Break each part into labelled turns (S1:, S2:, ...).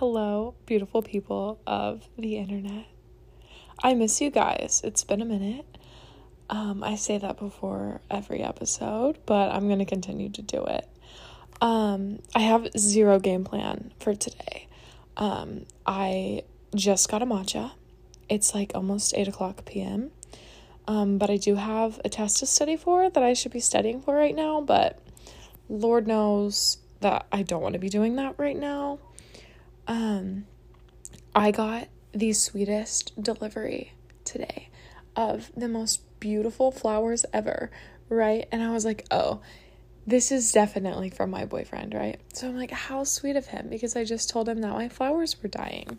S1: Hello, beautiful people of the internet. I miss you guys. It's been a minute. Um, I say that before every episode, but I'm going to continue to do it. Um, I have zero game plan for today. Um, I just got a matcha. It's like almost 8 o'clock p.m. Um, but I do have a test to study for that I should be studying for right now, but Lord knows that I don't want to be doing that right now. Um, I got the sweetest delivery today of the most beautiful flowers ever, right? And I was like, oh, this is definitely from my boyfriend, right? So I'm like, how sweet of him because I just told him that my flowers were dying.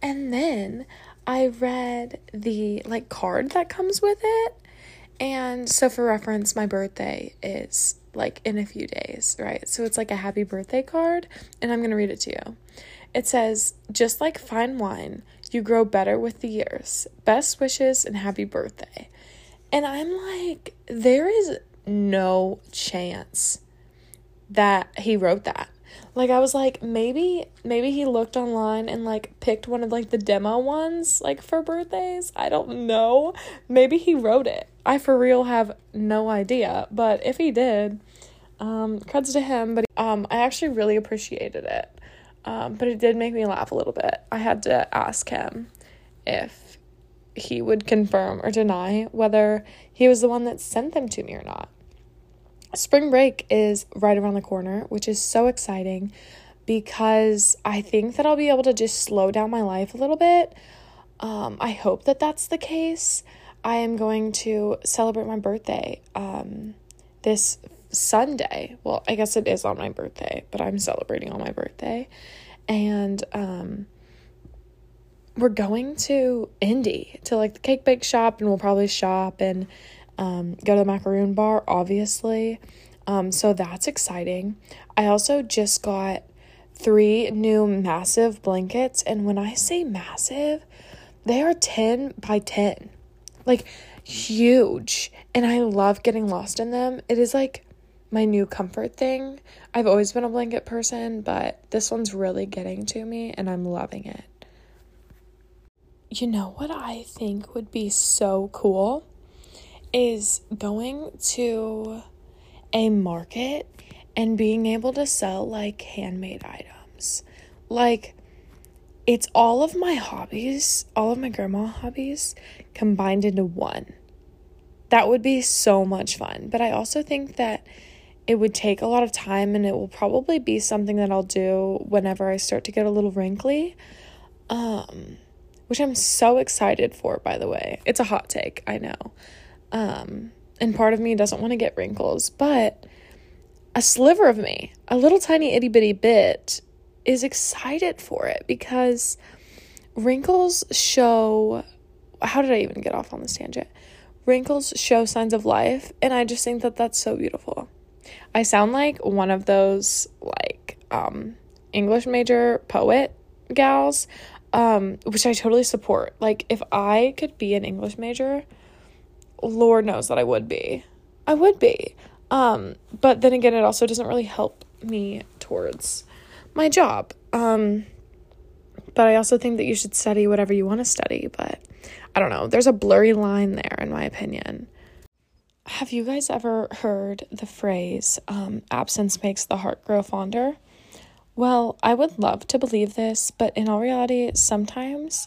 S1: And then I read the like card that comes with it. And so for reference, my birthday is like in a few days, right? So it's like a happy birthday card, and I'm going to read it to you. It says, just like fine wine, you grow better with the years. Best wishes and happy birthday. And I'm like, there is no chance that he wrote that. Like I was like maybe maybe he looked online and like picked one of like the demo ones like for birthdays. I don't know. Maybe he wrote it. I for real have no idea, but if he did, um creds to him, but um I actually really appreciated it. Um but it did make me laugh a little bit. I had to ask him if he would confirm or deny whether he was the one that sent them to me or not. Spring break is right around the corner, which is so exciting because I think that I'll be able to just slow down my life a little bit. Um, I hope that that's the case. I am going to celebrate my birthday um, this Sunday. Well, I guess it is on my birthday, but I'm celebrating on my birthday. And um, we're going to Indy to like the cake bake shop, and we'll probably shop and um, go to the macaroon bar, obviously. Um, so that's exciting. I also just got three new massive blankets, and when I say massive, they are 10 by 10. Like huge. And I love getting lost in them. It is like my new comfort thing. I've always been a blanket person, but this one's really getting to me, and I'm loving it. You know what I think would be so cool? Is going to a market and being able to sell like handmade items. Like, it's all of my hobbies, all of my grandma hobbies combined into one. That would be so much fun. But I also think that it would take a lot of time and it will probably be something that I'll do whenever I start to get a little wrinkly. Um, which I'm so excited for, by the way. It's a hot take, I know. Um, and part of me doesn't want to get wrinkles, but a sliver of me, a little tiny itty bitty bit, is excited for it because wrinkles show. How did I even get off on this tangent? Wrinkles show signs of life, and I just think that that's so beautiful. I sound like one of those like um, English major poet gals, um, which I totally support. Like if I could be an English major, Lord knows that I would be. I would be. Um, but then again, it also doesn't really help me towards my job. Um, but I also think that you should study whatever you want to study. But I don't know. There's a blurry line there, in my opinion. Have you guys ever heard the phrase, um, absence makes the heart grow fonder? Well, I would love to believe this, but in all reality, sometimes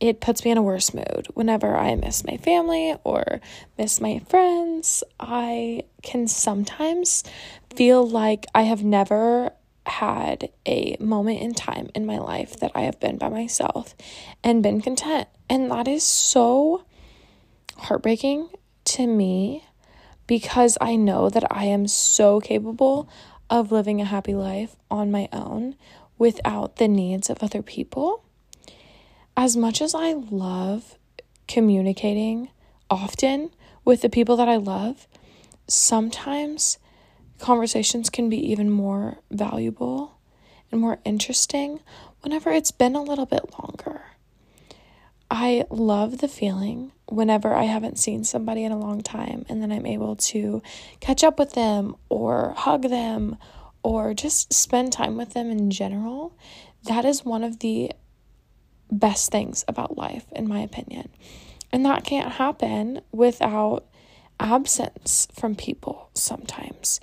S1: it puts me in a worse mood. Whenever I miss my family or miss my friends, I can sometimes feel like I have never had a moment in time in my life that I have been by myself and been content. And that is so heartbreaking to me because I know that I am so capable of living a happy life on my own without the needs of other people as much as I love communicating often with the people that I love, sometimes conversations can be even more valuable and more interesting whenever it's been a little bit longer. I love the feeling whenever I haven't seen somebody in a long time and then I'm able to catch up with them or hug them or just spend time with them in general that is one of the best things about life, in my opinion. And that can't happen without absence from people sometimes.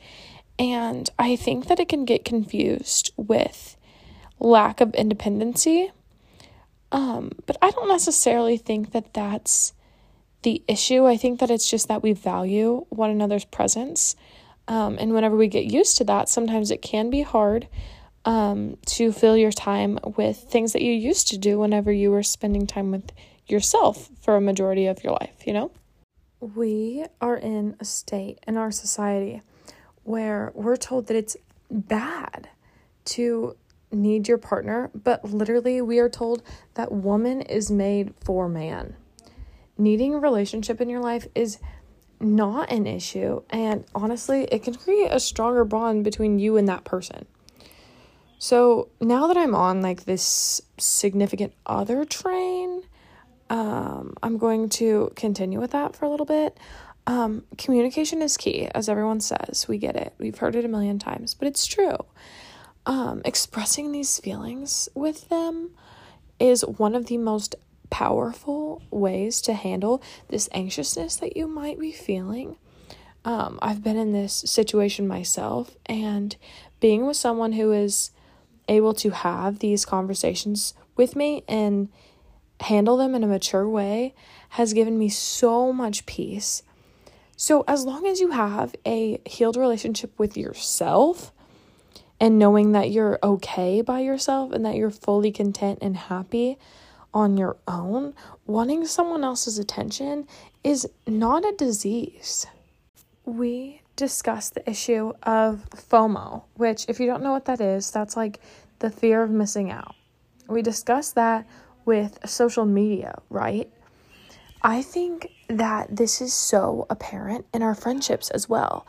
S1: And I think that it can get confused with lack of independency. Um, but I don't necessarily think that that's the issue. I think that it's just that we value one another's presence. Um, and whenever we get used to that, sometimes it can be hard um, to fill your time with things that you used to do whenever you were spending time with yourself for a majority of your life, you know? We are in a state in our society where we're told that it's bad to need your partner, but literally we are told that woman is made for man. Needing a relationship in your life is not an issue, and honestly, it can create a stronger bond between you and that person. So now that I'm on like this significant other train, um, I'm going to continue with that for a little bit. Um, communication is key, as everyone says. We get it. We've heard it a million times, but it's true. Um, expressing these feelings with them is one of the most powerful ways to handle this anxiousness that you might be feeling. Um, I've been in this situation myself, and being with someone who is able to have these conversations with me and handle them in a mature way has given me so much peace. So, as long as you have a healed relationship with yourself and knowing that you're okay by yourself and that you're fully content and happy on your own, wanting someone else's attention is not a disease. We discussed the issue of FOMO, which, if you don't know what that is, that's like the fear of missing out. We discussed that with social media, right? I think that this is so apparent in our friendships as well.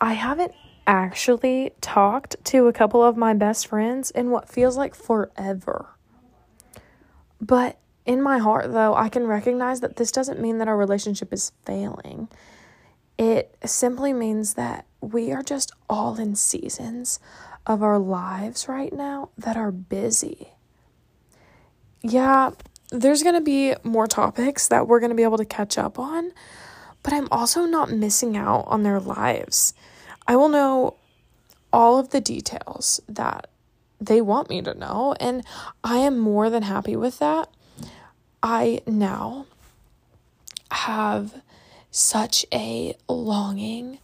S1: I haven't actually talked to a couple of my best friends in what feels like forever. But in my heart, though, I can recognize that this doesn't mean that our relationship is failing. It simply means that we are just all in seasons of our lives right now that are busy yeah, there's going to be more topics that we're going to be able to catch up on, but I'm also not missing out on their lives. I will know all of the details that they want me to know, and I am more than happy with that. I now have such a longing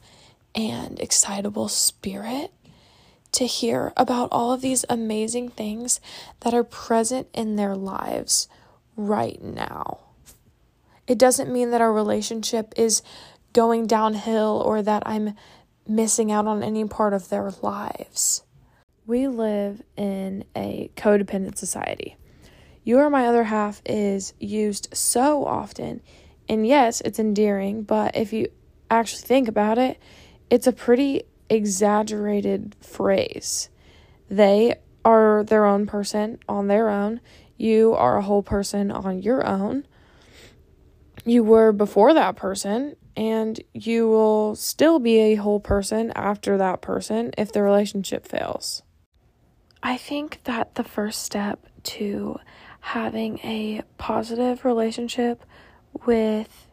S1: and excitable spirit to hear about all of these amazing things that are present in their lives right now. It doesn't mean that our relationship is going downhill or that I'm missing out on any part of their lives. We live in a codependent society. You are my other half is used so often. And yes, it's endearing, but if you actually think about it, it's a pretty exaggerated phrase. They are their own person on their own. You are a whole person on your own. You were before that person, and you will still be a whole person after that person if the relationship fails. I think that the first step to having a positive relationship with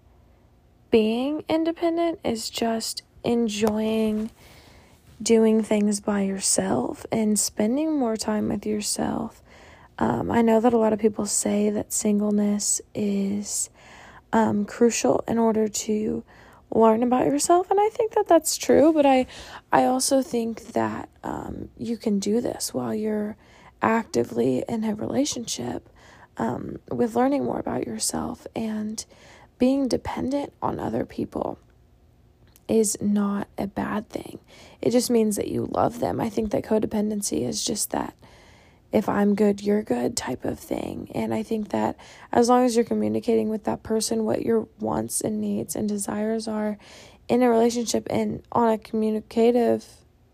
S1: being independent is just enjoying doing things by yourself and spending more time with yourself. Um, I know that a lot of people say that singleness is um, crucial in order to learn about yourself, and I think that that's true. But I, I also think that um, you can do this while you're actively in a relationship um, with learning more about yourself and being dependent on other people is not a bad thing. It just means that you love them. I think that codependency is just that if I'm good, you're good type of thing. And I think that as long as you're communicating with that person what your wants and needs and desires are in a relationship and on a communicative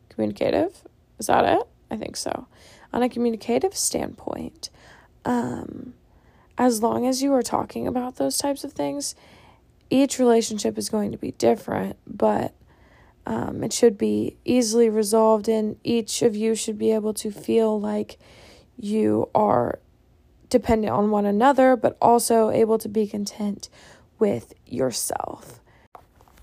S1: communicative is that it? I think so. On a communicative standpoint, um as long as you are talking about those types of things, each relationship is going to be different, but um, it should be easily resolved, and each of you should be able to feel like you are dependent on one another, but also able to be content with yourself.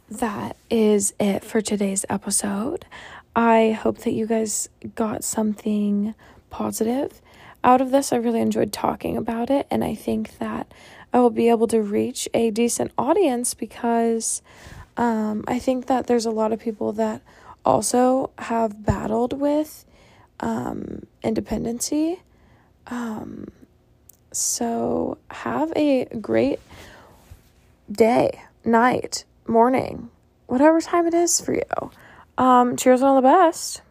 S1: That is it for today's episode. I hope that you guys got something positive out of this. I really enjoyed talking about it, and I think that I will be able to reach a decent audience because um, I think that there's a lot of people that also have battled with um, independency. Um, so have a great day, night, morning, whatever time it is for you. Um, cheers on all the best.